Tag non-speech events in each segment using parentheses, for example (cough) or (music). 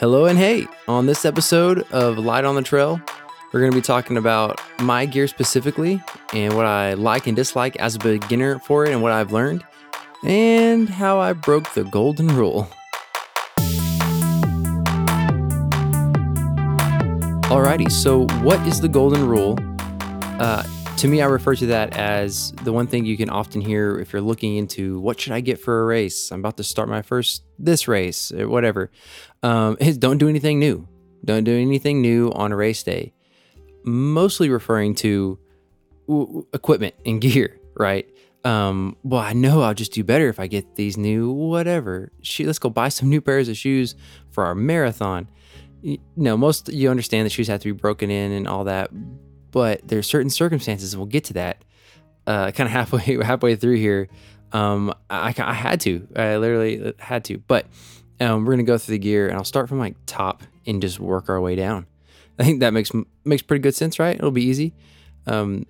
Hello and hey, on this episode of Light on the Trail, we're going to be talking about my gear specifically and what I like and dislike as a beginner for it and what I've learned, and how I broke the golden rule. Alrighty, so what is the golden rule? Uh, to me, I refer to that as the one thing you can often hear if you're looking into what should I get for a race. I'm about to start my first this race or whatever. Um, (laughs) don't do anything new. Don't do anything new on a race day. Mostly referring to w- equipment and (laughs) gear, right? Um, well, I know I'll just do better if I get these new whatever. Let's go buy some new pairs of shoes for our marathon. You know, most you understand the shoes have to be broken in and all that, but there's certain circumstances, we'll get to that. Uh, kind of halfway (laughs) halfway through here, um, I, I had to, I literally had to. But um, we're gonna go through the gear, and I'll start from like top and just work our way down. I think that makes makes pretty good sense, right? It'll be easy. Um,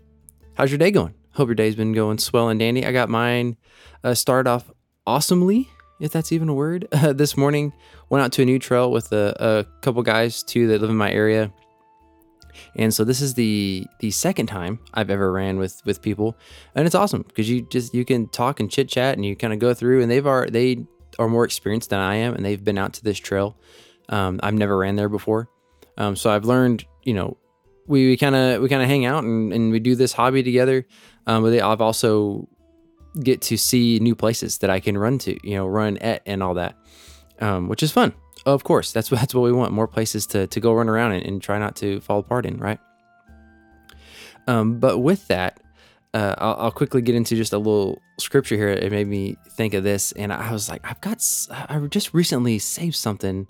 how's your day going? Hope your day's been going swell and dandy. I got mine uh, started off awesomely, if that's even a word. Uh, (laughs) this morning, went out to a new trail with a, a couple guys too that live in my area and so this is the the second time I've ever ran with with people, and it's awesome because you just you can talk and chit chat and you kind of go through, and they've are they are more experienced than I am, and they've been out to this trail. Um, I've never ran there before, um, so I've learned you know we kind of we kind of hang out and, and we do this hobby together. Um, but they, I've also get to see new places that I can run to, you know, run at and all that, um, which is fun. Of course, that's what (laughs) that's what we want. More places to to go run around and, and try not to fall apart in, right? Um, but with that, uh, I'll, I'll, quickly get into just a little scripture here. It made me think of this, and I was like, I've got, I just recently saved something.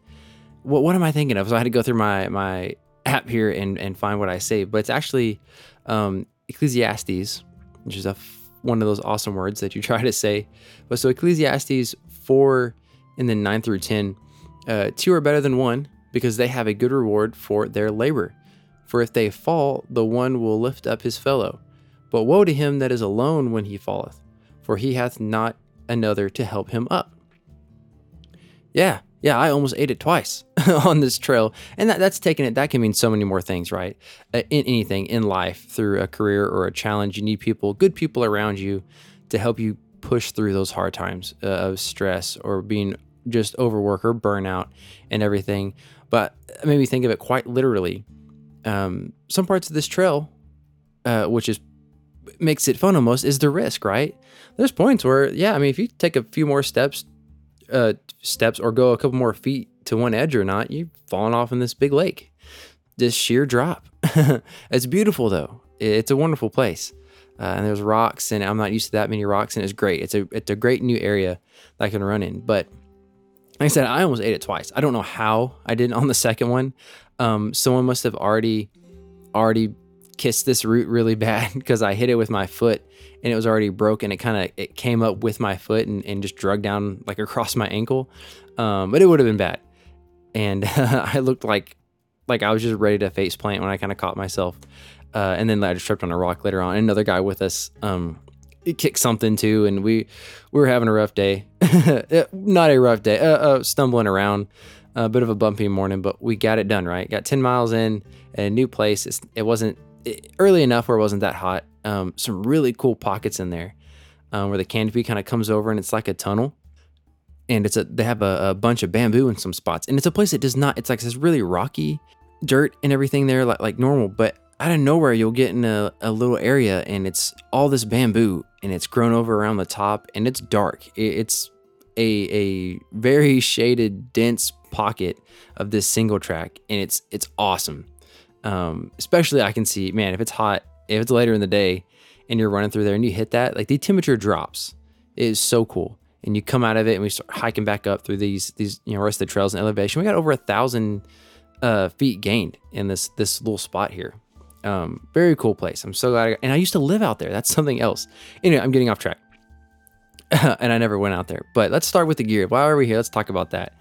What what am I thinking of? So I had to go through my my app here and and find what I saved. But it's actually um, Ecclesiastes, which is a one of those awesome words that you (laughs) try to say. But so Ecclesiastes four and then nine through ten uh, two are better than one because they have a good reward for their labor. For if they fall, the one will lift up his fellow. But woe to him that is alone when he falleth, for he hath not another to help him up. Yeah, yeah, I almost ate it twice (laughs) on this trail. And that, that's taking it, that can mean so many more things, right? Uh, in anything in life, through a career or a challenge, you need people, good people around you to help you push through those hard times uh, of stress or being just overwork or burnout and everything. But it made me think of it quite literally. Um, some parts of this trail, uh, which is makes it fun almost, is the risk, right? There's points where, yeah, I mean, if you take a few more steps, uh, steps or go a couple more feet to one edge or not, you've fallen off in this big lake. This sheer drop. (laughs) it's beautiful though. It's a wonderful place. Uh, and there's rocks, and I'm not used to that many rocks, and it's great. It's a it's a great new area that I can run in. But like I said, I almost ate it twice. I don't know how I did on the second one. Um, someone must have already already kissed this root really (laughs) bad because I hit it with my foot and it was already broken. It kind of it came up with my foot and, and just drug down like across my ankle. Um, but it would have been bad. And (laughs) I looked like like I was just ready to face plant when I kind of caught myself. Uh, and then I just tripped on a rock later on. Another guy with us um, kicked something too, and we we were having a rough day. (laughs) Not a rough day, uh, uh, stumbling around, a bit of a bumpy morning, but we got it done. Right, got ten miles in, a new place. It's, it wasn't it, early enough where it wasn't that hot. Um, some really cool pockets in there, um, where the canopy kind of comes over and it's like a tunnel. And it's a they have a, a bunch of bamboo in some spots, and it's a place that does not. It's like this really rocky dirt and everything there, like like normal, but out of nowhere you'll get in a, a little area and it's all this bamboo and it's grown over around the top and it's dark. It's a a very shaded, dense pocket of this single track, and it's it's awesome. Um, especially I can see, man, if it's hot, if it's later in the day, and you're running through there and you hit that, like the temperature drops. It is so cool. And you come out of it, and we start hiking back up through these these you know rest of the trails and elevation. We got over a thousand uh, feet gained in this this little spot here. Um, very cool place. I'm so glad. I, and I used to live out there. That's something else. Anyway, I'm getting off track. (laughs) and I never went out there. But let's start with the gear. Why are we here? Let's talk about that.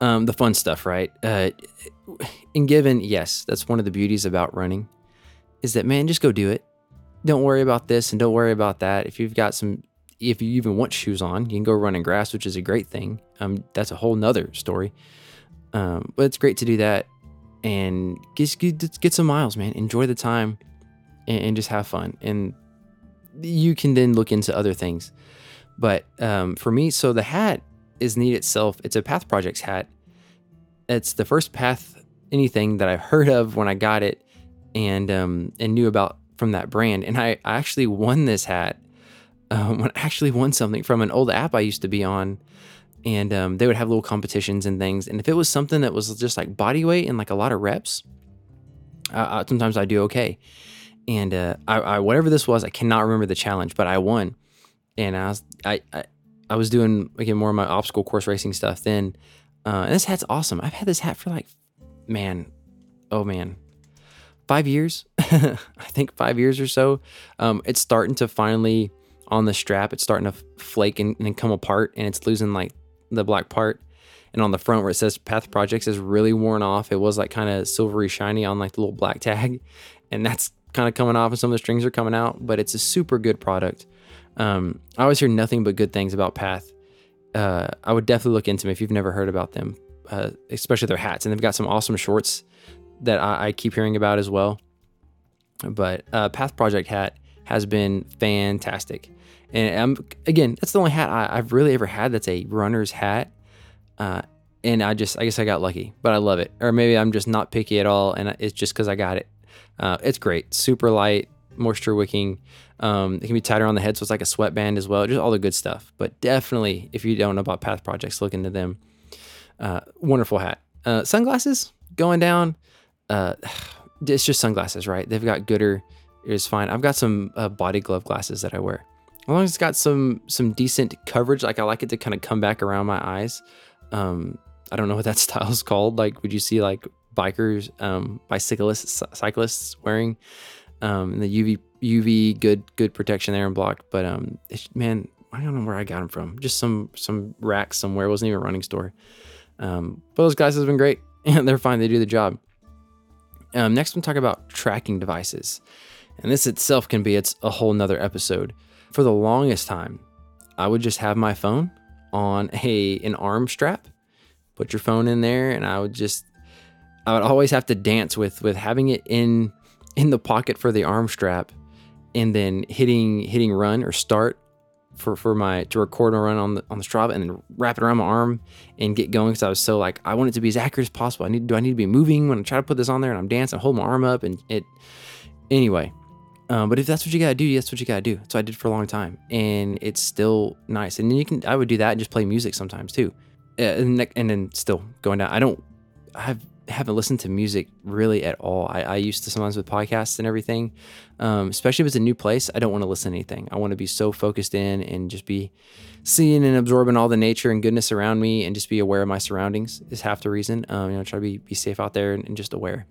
Um, the fun stuff, right? Uh, and given, yes, that's one of the beauties about running is that, man, just go do it. Don't worry about this and don't worry about that. If you've got some, if you even want shoes on, you can go run in grass, which is a great thing. Um, that's a whole nother story. Um, but it's great to do that and get, get, get some miles, man. Enjoy the time and, and, just have fun. And you can then look into other things. But um, for me, so the hat is neat itself. It's a Path Projects hat. It's the first Path anything that I've heard of when I got it and um, and knew about from that brand. And I, I actually won this hat. Um, (laughs) I actually won something from an old app I used to be on and um, they would have little competitions and things. And if it was something that was just like body weight and like a lot of reps, sometimes I do okay. And uh, I, I, whatever this was, I cannot remember the challenge, but I won. And I was I I, I was doing again more of my obstacle course racing stuff then. Uh, and this hat's awesome. I've had this hat for like, man, oh man, five years. (laughs) I think five years or so. Um, it's starting to finally on the strap. It's starting to flake and, and come apart, and it's losing like the black part. And on the front where it says Path Projects is really worn off. It was like kind of silvery shiny on like the little black tag. (laughs) And that's kind of coming off and some of the strings are coming out, but it's a super good product. Um, I always hear nothing but good things about Path. Uh, I would definitely look into them if you've never heard about them, uh, especially their hats. And they've got some awesome shorts that I, I keep hearing about as well. But uh, Path Project hat has been fantastic. And I'm again, that's the only hat I, have really ever had that's a runner's hat. Uh, and I just, I guess I got lucky, but I love it. Or maybe I'm just not picky at all, and it's just because I got it. Uh, it's great, super light, moisture wicking. Um, it can be tighter on the head, so it's like a sweatband as well. Just all the good stuff. But definitely, if you don't know about Path Projects, look into them. Uh, wonderful hat. Uh, sunglasses going down. Uh, (sighs) it's just sunglasses, right? They've got gooder. It's fine. I've got some uh, body glove glasses that I wear as long as it's got some some decent coverage, like I like it to kind of come back around my eyes. Um, I don't know what that (laughs) style is called. Like, would you see like bikers, um, bicyclists, cyclists wearing um, the UV UV good good protection there and block? But um, man, I don't know where I got them from. Just some some rack somewhere. It wasn't even a running store. Um, but those guys have been great (laughs) and they're fine. They do the job. Um, next, we'll talk about tracking devices, and this itself can be it's a whole nother episode for the longest time, I would just have my phone on (laughs) a an arm strap, put your phone in there, and I would just I would always have to dance with with having it in in the pocket for the arm strap, and then hitting hitting run or start for for my to record a run on the on the Strava, and then wrap it around my arm and get going because I was so like I want it to be as accurate as possible. I need do I need to be moving when I try to put this on there and I'm dancing, I hold my arm up, and it anyway. Um, but if that's what you gotta do, that's what you gotta do. So I did for a long time, and it's still nice. And then you can, I would do that and just play music sometimes too, uh, and, and then still going down. I don't, I have haven't listened to music really at all. I, I used to sometimes with podcasts and everything, um, especially if it's a new place. I don't want to listen to anything. I want to be so focused in and just be seeing and absorbing all the nature and goodness around me, and just be aware of my surroundings. Is half the reason. Um, you know, try to be be safe out there and, and just aware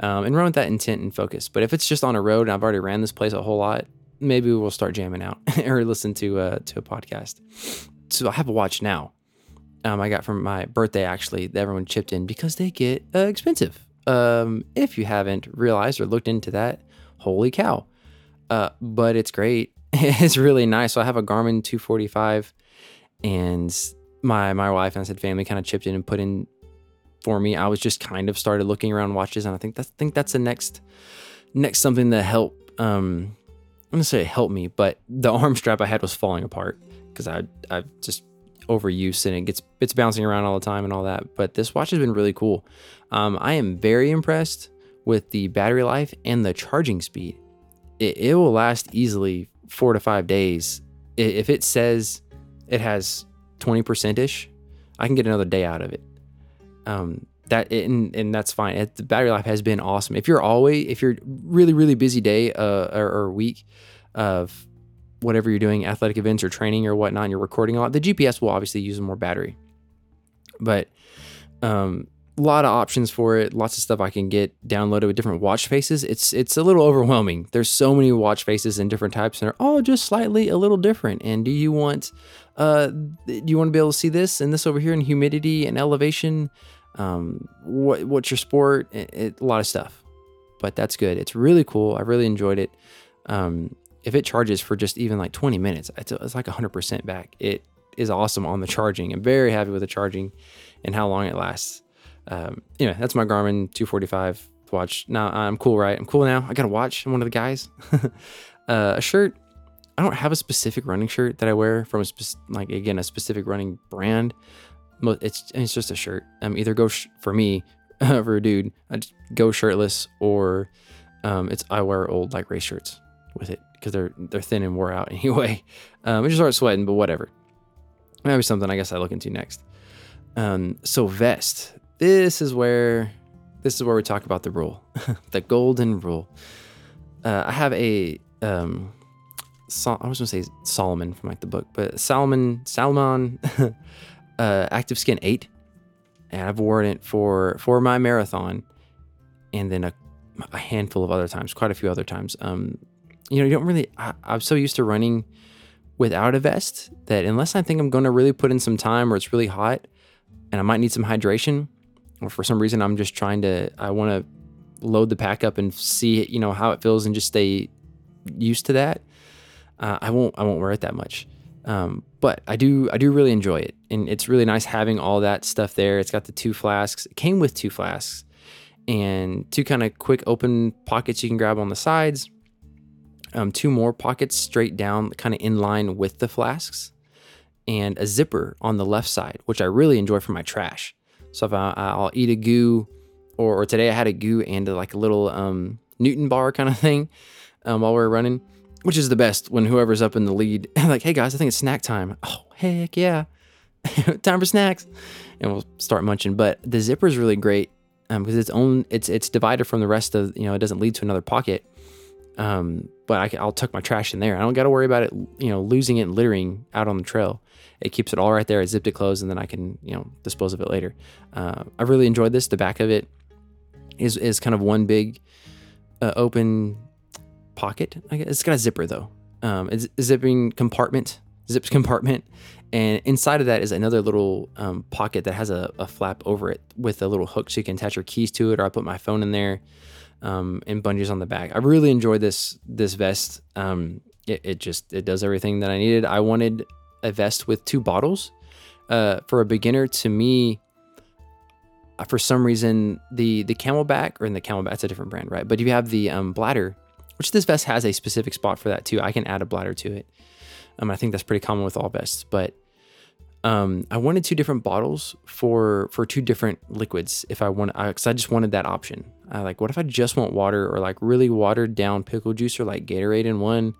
um, and run with that intent and focus. But if it's just on a road and I've already ran this place a whole lot, maybe we'll start jamming out (laughs) or listen to uh, to a podcast. So I have a watch now. Um, I got from my birthday actually. That everyone chipped in because they get uh, expensive. Um, if you haven't realized or looked into that, holy cow! Uh, but it's great. (laughs) it's really nice. So I have a Garmin 245, and my my wife and I said family kind of chipped in and put in for me. I was just kind of started looking around watches, and I think that's think that's the next next something to help. Um, I'm gonna say help me, but the (laughs) arm strap I had was falling apart because I I just overuse and it gets it's bouncing around all the time and all that. But this watch has been really cool. Um, I am very impressed with the battery life and the charging speed. It, it will last easily four to five days. If it says it has 20% ish, I can get another day out of it um, that and, and that's fine. It, the battery life has been awesome. If you're always if you're really really busy day uh, or, or week of whatever you're doing, athletic events or training or whatnot, and you're recording a lot, the GPS will obviously use more battery. But um, a lot of options for it, lots of stuff I can get downloaded with different watch faces. It's it's a little overwhelming. There's so many watch faces and different types, and they're all just slightly a little different. And do you want uh, do you want to be able to see this and this over here in humidity and elevation? Um, what what's your sport, it, it, a lot of stuff. But that's good. It's really cool. I really enjoyed it. Um, if it charges for just even like 20 minutes, it's, it's like 100% back. It is awesome on the charging. I'm very happy with the charging and how long it lasts. Um, anyway, that's my Garmin 245 watch. Now I'm cool, right? I'm cool now. I got a watch. I'm one of the guys. (laughs) uh, a shirt. I don't have a specific running shirt that I wear from a spe- like again a specific running brand. It's it's just a shirt. Um, either go sh- for me (laughs) for a dude, I just go shirtless, or um, it's I wear old like race shirts with it because they're they're thin and wore out (laughs) anyway. Um, I just start sweating, but whatever. Maybe something I guess I look into next. Um, so vest. This is where this is where we talk about the rule, (laughs) the golden rule. Uh, I have a um, I was gonna say Solomon from like the book, but Salomon Salomon uh, Active Skin Eight, and I've worn it for for my marathon, and then a, a handful of other times, quite a few other times. Um, you know, you don't really. I, I'm so used to running without a vest that unless I think I'm going to really put in some time or it's really hot and I might need some hydration, or for some reason I'm just trying to, I want to load the pack up and see, you know, how it feels and just stay used to that. Uh, I won't, I won't wear it that much. Um, but I do, I do really enjoy it, and it's really nice having all that stuff there. It's got the two flasks. It came with two flasks and two kind of quick open pockets you can grab on the sides um, two more pockets straight down, kind of in line with the flasks, and a zipper on the left side, which I really enjoy for my trash. So if I, will eat a goo, or, or, today I had a goo and a, like a little um, Newton bar kind of (laughs) thing um, while we are running, which is the best when whoever's up in the lead, (laughs) like, hey guys, I think it's snack time. Oh, heck yeah. (laughs) time for snacks. And we'll start munching. But the zipper is really great because um, it's own it's it's divided from the rest of you know it doesn't lead to another pocket um, but I, will tuck my trash in there. I don't got to worry about it, you know, losing it and littering out on the trail. It keeps it all right there. I zipped it closed, and then I can, you know, dispose of it later. Uh, I really enjoyed this. The back of it is is kind of one big uh, open pocket. It's got a zipper though. Um, it's a zipping compartment, zips (laughs) compartment, and inside of that is another little um, pocket that has a, a flap over it with a little hook so you can attach your keys to it, or I put my phone in there um, and bungees on the back. I really enjoyed this this vest. Um, it, it, just it does everything that I needed. I wanted a vest with two bottles. Uh, for a beginner, to me, uh, for some reason, the the CamelBak or in the camelback it's a different brand, right? But you have the um, bladder, which this vest has a specific spot for that too. I can add a bladder to it. Um, I think that's pretty common with all vests, but um, I wanted two different bottles for for two different liquids if I want because I, I, just wanted that option. I like what if I just want water or like really watered down pickle juice or like Gatorade in one,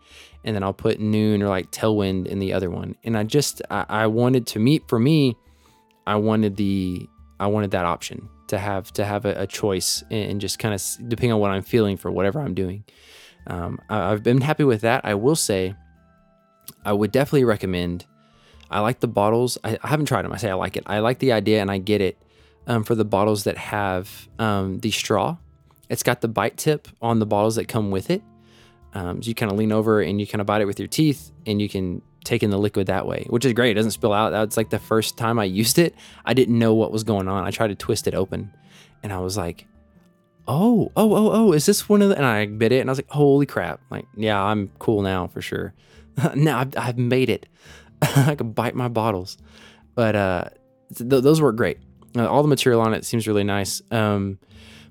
and then I'll put Nuun or like Tailwind in the other one. And I just I, I wanted to meet for me, I wanted the I wanted that option to have to have a, a choice and just kind of depending on what I'm feeling for whatever I'm doing. Um, I, I've been happy with that. I will say, I would definitely recommend I like the bottles. I, I, haven't tried them. I say I like it. I like the idea and I get it um, for the bottles that have um, the straw. It's got the bite tip on the bottles that come with it. Um, so you kind of lean over and you kind of bite it with your teeth and you can take in the liquid that way, which is great. It doesn't spill out. That's like the first time I used it. I didn't know what was going on. I tried to twist it open and I was like, oh, oh, oh, oh, is this one of the, and I bit it and I was like, holy crap. Like, yeah, I'm cool now for sure. (laughs) now I've, I've made it. (laughs) I could bite my bottles, but uh, th- those work great. Uh, all the material on it seems really nice. Um,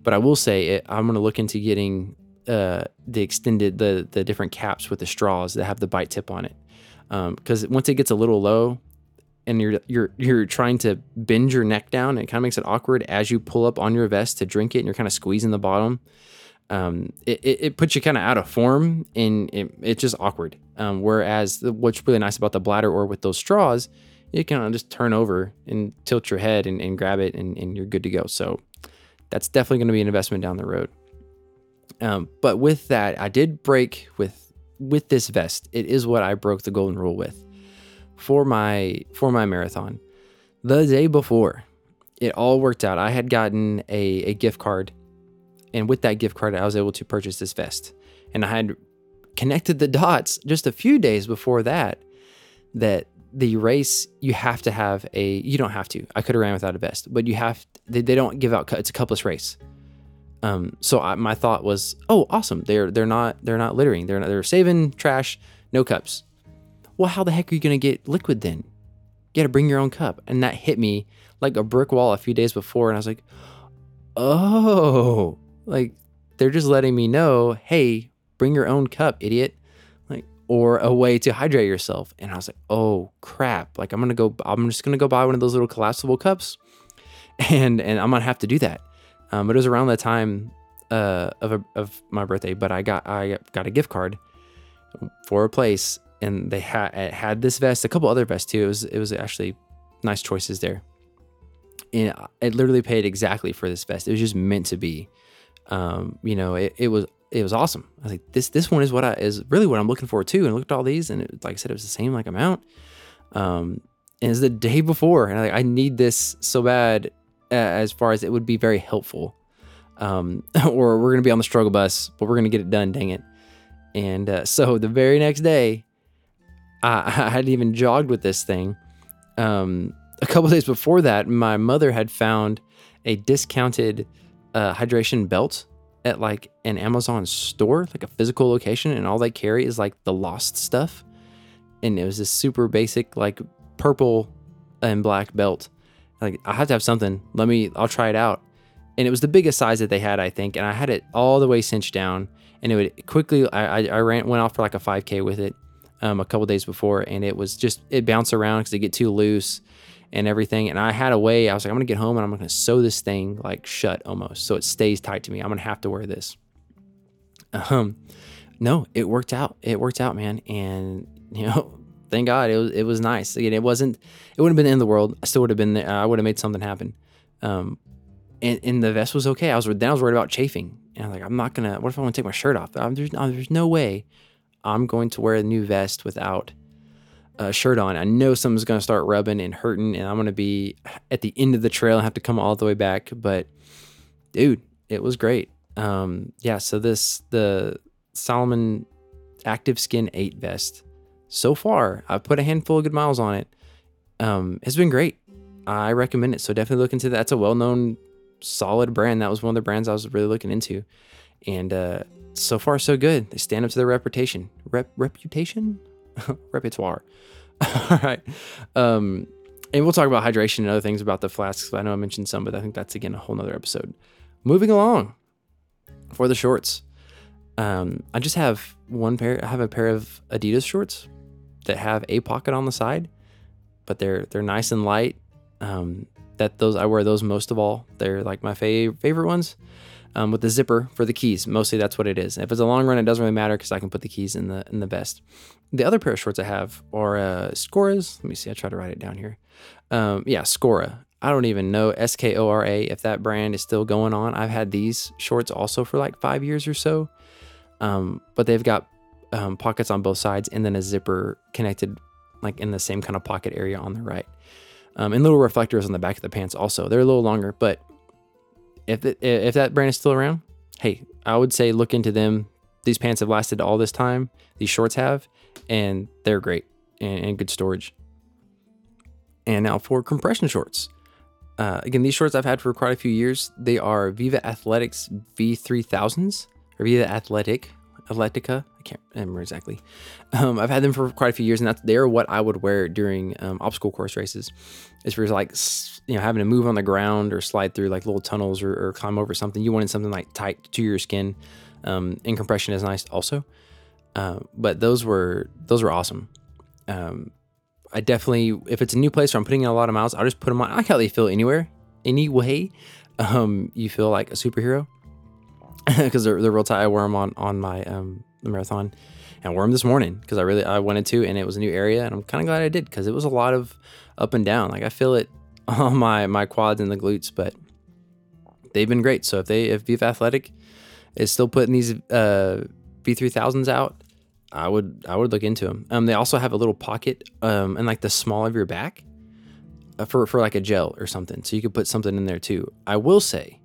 but I will say it, I'm going to look into getting uh, the extended the the different caps with the straws that have the bite tip on it. Because um, once it gets a little low, and you're you're you're trying to bend your neck down, it kind of makes it awkward as you pull up on your vest to drink it, and you're kind of squeezing the bottom um, it, it, it, puts you kind of out of form and it, it's just awkward. Um, whereas the, what's really nice about the bladder or with those straws, you can just turn over and tilt your head and, and grab it and, and, you're good to go. So that's definitely going to be an investment down the road. Um, but with that, I did break with with this vest. It is what I broke the golden rule with for my for my marathon. The day before, it all worked out. I had gotten a, a gift card and with that gift card, I was able to purchase this vest. And I had connected the dots just a few days before that, that the race, you have to have a, you don't have to. I could have ran without a vest, but you have, they, they don't give out, it's a cupless race. Um, so I, my thought was, oh, awesome. They're, they're not, they're not littering. They're not, they're saving trash, no cups. Well, how the heck are you going to get liquid then? you got to bring your own cup. And that hit me like a brick wall a few days before. And I was like, oh, like they're just letting me know, hey, bring your own cup, idiot. Like, or a way to hydrate yourself. And I was like, oh crap. Like I'm gonna go, I'm just gonna go buy one of those little collapsible cups. (laughs) And and I'm gonna have to do that. Um, but it was around that time uh, of a, of my birthday, but I got I got a gift card for a place, and they had had this vest, a couple other vests too. It was it was actually nice choices there. And it literally paid exactly for this vest. It was just meant to be. Um, you know, it, it was it was awesome. I was like, this this one is what I is really what I'm looking for too. And I looked at all these, and it, like I said, it was the same like amount. Um, and it's the day before, and I, like, I need this so bad. As far as it would be very helpful, um, (laughs) or we're gonna be on the struggle bus, but we're gonna get it done. Dang it! And uh, so the very next day, (laughs) I, hadn't even jogged with this thing. Um, a couple (laughs) days before that, my mother had found a discounted uh, hydration belt at like an Amazon store, like a physical location, and all they carry is like the lost stuff. And it was this super basic, like purple and black belt. Like I have to have something. Let me. I'll try it out. And it was the biggest size that they had, I think. And I had it all the way cinched down, and it would quickly. I I, ran went off for like a 5K with it, um, a couple days before, and it was just it bounced around because it get too loose and everything. And I had a way. I was like, I'm gonna get home and I'm gonna sew this thing like shut almost, so it stays tight to me. I'm gonna have to wear this. Um, no, it worked out. It worked out, man. And you know, (laughs) thank God it was it was nice. Again, it wasn't. It wouldn't have been the the world. I still would have been there. I would have made something happen. Um, and, and the vest was okay. I was then I was worried about chafing. And I was like, I'm not gonna. What if I want to take my shirt off? there's there's no way I'm going to wear a new vest without a shirt on. I know something's going to start rubbing and hurting, and I'm going to be at the end of the trail and have to come all the way back. But dude, it was great. Um, yeah, so this, the Salomon Active Skin 8 vest, so far, I've put a handful of good miles on it. Um, it's been great. I recommend it. So definitely look into that. That's a well known, solid brand. That was one of the brands I was really looking into. And uh, so far, so good. They stand up to their reputation. Rep- reputation? (laughs) repertoire. (laughs) All right. Um, and we'll talk about hydration and other things about the flasks. I know I mentioned some, but I think that's again a whole nother episode. Moving along for the shorts. Um, I just have one pair. I have a pair of Adidas shorts that have a pocket on the side, but they're they're nice and light. Um, that those I wear those most of all. They're like my fav- favorite ones um, with the zipper for the keys. Mostly that's what it is. If it's a long run, it doesn't really matter because I can put the keys in the in the vest. The other pair of shorts I have are uh, Skoras. Let me see. I try to write it down here. Um, yeah, Skora. I don't even know S K O R A if that brand is still going on. I've had these shorts also for like five years or so, um, but they've got um, pockets on both sides and then a zipper connected like in the same kind of pocket area on the right. Um, and little reflectors on the back of the pants also. They're a little longer, but if if that brand is still around, hey, I would say look into them. These pants have lasted all this time. These shorts have, and they're great and, and good storage. And now for compression shorts. Uh, again, these shorts I've had for quite a few years. They are Viva Athletics V3000s or Viva Athletic Athletica. Can't remember exactly. Um, I've had them for quite a few years, and that's they're what I would wear during um, obstacle course races. Is for like you know having to move on the ground or slide through like little tunnels or, or climb over something. You wanted something like tight to your skin. Um, and compression is nice also. Uh, but those were those were awesome. Um, I definitely, if it's a new place where I'm putting in a lot of miles, I'll just put them on. I like how they feel anywhere, anyway. Um, you feel like a superhero (laughs) because they're, they're real tight. I wear them on on my um the marathon, and wore them this morning because I really I wanted to, and it was a new area, and I'm kind of glad I did because it was a lot of up and down. Like I feel it (laughs) on my my quads and the glutes, but they've been great. So if they if Beef Athletic is still putting these uh V3000s out, I would I would look into them. Um, they also have a little pocket um in like the small of your back uh, for for like a gel or something, so you could put something in there too. I will say,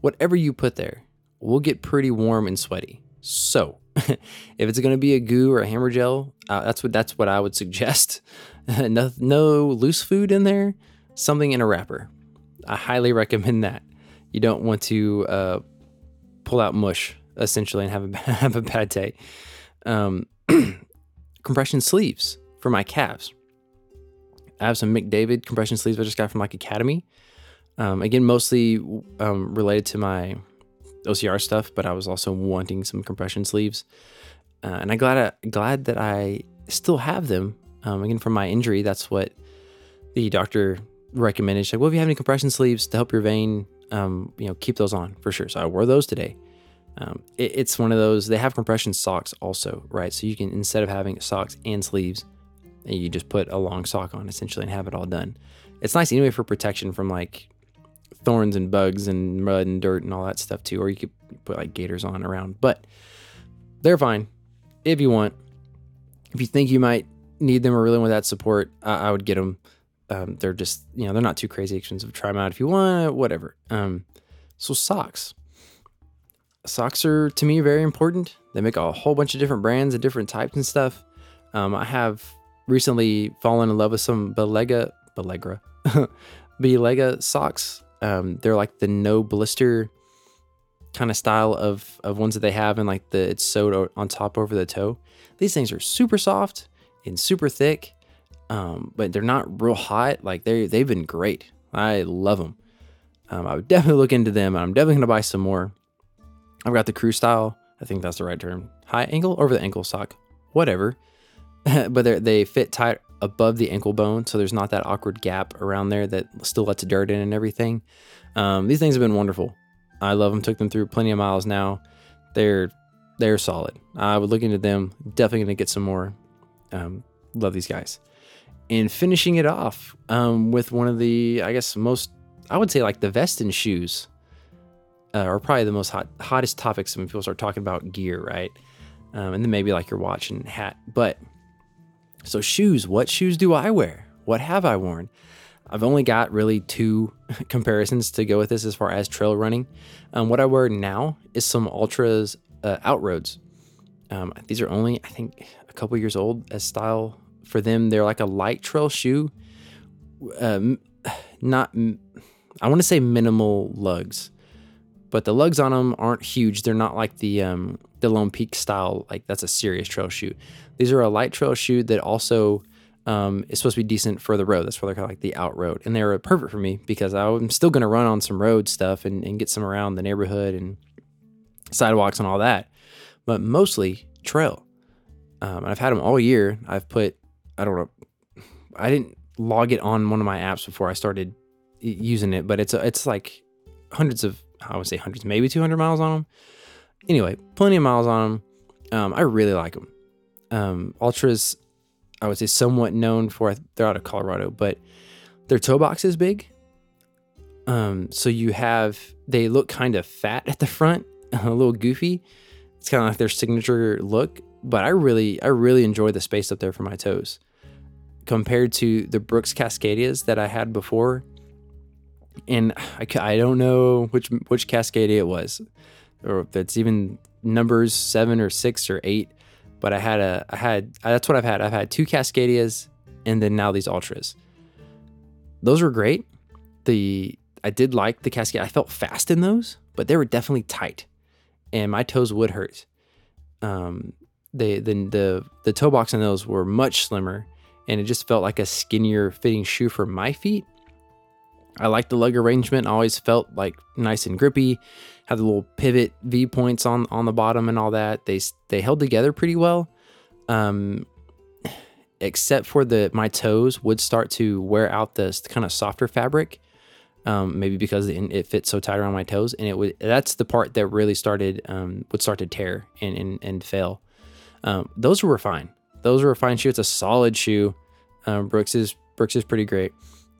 whatever you put there will get pretty warm and sweaty. So, (laughs) if it's going to be a goo or a hammer gel, uh, that's what that's what I would suggest. (laughs) no, no loose food in there, something in a wrapper. I highly (laughs) recommend that. You don't want to uh, pull out mush essentially and have a have a bad day. Um, (clears throat) compression sleeves for my calves. I have some McDavid compression sleeves I just got from like Academy. Um, again, mostly um, related to my OCR stuff, but I was also wanting some compression sleeves, uh, and I glad I, glad that I still have them. Um, again, from my injury, that's what the doctor recommended. She's like, "Well, if you have any compression sleeves to help your vein, um, you know, keep those on for sure." So I wore those today. Um, it, it's one of those. They have compression socks also, right? So you can instead of having socks and sleeves, you just put a long sock on essentially and have it all done. It's nice anyway for protection from like thorns and bugs and mud and dirt and all that stuff too. Or you could put like gaiters on around, but they're fine if you want. If you think you might need them or really want that support, I, I would get them. Um, they're just you know they're not too crazy expensive. Try them out if you want, whatever. Um, so socks. Socks are to me very important. They make a whole bunch of different brands and different types and stuff. Um, I have recently fallen in love with some Balega, Balegra, Balega (laughs) socks. Um, they're like the no blister kind of style of, of ones that they have, and like the it's sewed on top over the toe. These things are super soft and super thick, um, but they're not real hot. Like they they've been great. I love them. Um, I would (laughs) definitely look into them. I'm definitely gonna buy some more. I've got the crew style. I think that's the right term. High ankle over the ankle sock, whatever. (laughs) but they fit tight above the ankle bone, so there's not that awkward gap around there that still lets dirt in and everything. Um, these things have been wonderful. I love them. Took them through plenty of miles now. They're they're solid. I would look into them. Definitely gonna get some more. Um, love these guys. And finishing it off um, with one of the, I guess, most I would say like the vest and shoes uh, are probably the most hot hottest topics when people start talking about gear, right? Um, and then maybe like your watch and hat. But so, shoes, what shoes do I wear? What have I worn? I've only got really two (laughs) comparisons to go with this as far as trail running. Um, what I wear now is some Altras uh, Outroads. Um, these are only, I think, a couple years old as style for them. They're like a light trail shoe. Um, (sighs) not, I want to say minimal lugs, but the lugs on them aren't huge. They're not like the um, the Lone Peak style. Like that's a serious trail shoe. These are a light trail shoe that also um, is supposed to be decent for the road. That's why they're called like the out road. And they're perfect for me because I'm still going to run on some road stuff and, and get some around the neighborhood and sidewalks and all that, but mostly trail. Um, I've had them all year. I've put, I don't know, I didn't log it on one of my apps before I started using it, but it's a, it's like hundreds of, I would say hundreds, maybe 200 miles on them. Anyway, plenty of miles on them. Um, I really like them um, Altras, I would say, somewhat known for. They're out of Colorado, but their toe box is big. Um, so you have they look kind of fat at the front, (laughs) a little goofy. It's kind of like their signature look, but I really, I really enjoy the space up there for my toes compared to the Brooks Cascadias that I had before. And I, I don't know which which Cascadia it was, or it's even numbers seven or six or eight but I had a I had that's what I've had. I've had two Cascadias and then now these Altras. Those were great. The I did like the Cascade. I felt fast in those, but they were definitely tight, and my toes would hurt. Um, they the the the toe box in those were much slimmer, and it just felt like a skinnier fitting shoe for my feet. I liked the lug arrangement. I always felt like nice and grippy. The little pivot V points on on the bottom and all that. They they held together pretty well. Um, except for the my toes would start to wear out this kind of softer fabric. Um, maybe because it, it fits so tight around my toes, and it would. That's the part that really started um, would start to tear and and, and fail. Um, those were fine. Those were a fine shoe. It's a solid shoe. Um, Brooks is Brooks is pretty great.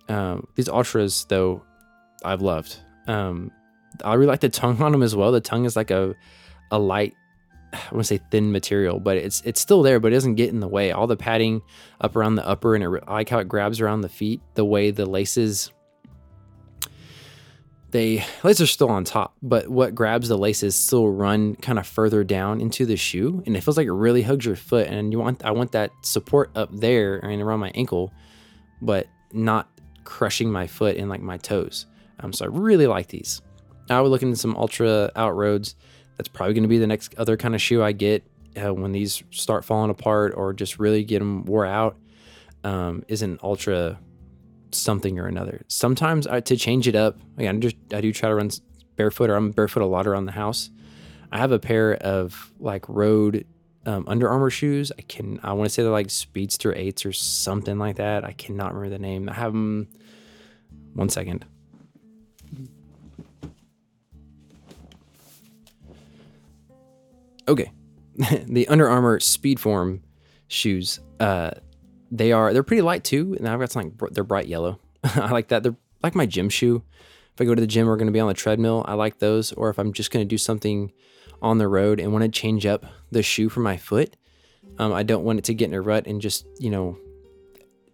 Um, these Altras though, I've loved. Um, I really like the tongue on them as well. The tongue is like a a light, (sighs) I want to say thin material, but it's it's still there, but it doesn't get in the way. All the padding up around the upper, and it, I like how it grabs around the feet. The way the laces, they laces are still on top, but what grabs the laces still run kind of further down into the shoe, and it feels like it really hugs your foot. And you want I want that support up there and around my ankle, but not crushing my foot and like my toes. Um, so I really like these. I would look into some Altra Outroads. That's probably going to be the next other kind of shoe I get uh, when these start falling apart or just really get them wore out. Um, is an Altra something or another. Sometimes I, to change it up, again, I, just, I do try to run barefoot or I'm barefoot a lot around the house. I have a pair of like road um, Under Armour shoes. I can I want to say they're like Speedster eights or something like that. I cannot remember the name. I have them. One second. Okay, (laughs) the Under Armour Speedform shoes. Uh, they are they're pretty light too, and I've got something. they're bright yellow. (laughs) I like that. They're like my gym shoe. If I go to the gym or going to be on the treadmill, I like those. Or if I'm just going to do something on the road and want to change up the shoe for my foot, um, I don't want it to get in a rut and just you know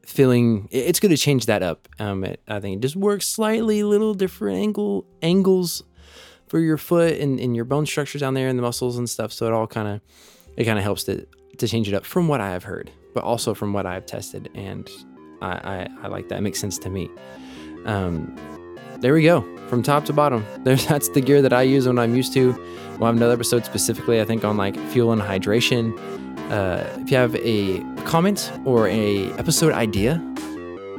feeling. It's going to change that up. Um, it, I think it just works slightly little different angle angles for your foot and, and your bone structures down there and the muscles and stuff. So it all kind of it kind of helps to to change it up from what I have heard, but also from what I've tested, and I I, I like that. It makes sense to me. Um, there we go from top to bottom (laughs) there's that's the gear that i use when i'm used to we'll have another episode specifically i think on like fuel and hydration uh, if you have a comment or a episode idea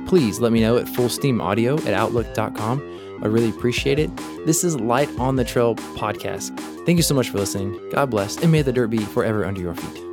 please let me know at fullsteamaudio at outlook.com i really appreciate it. This is light on the trail podcast. Thank you so much for listening. God bless and may the dirt be forever under your feet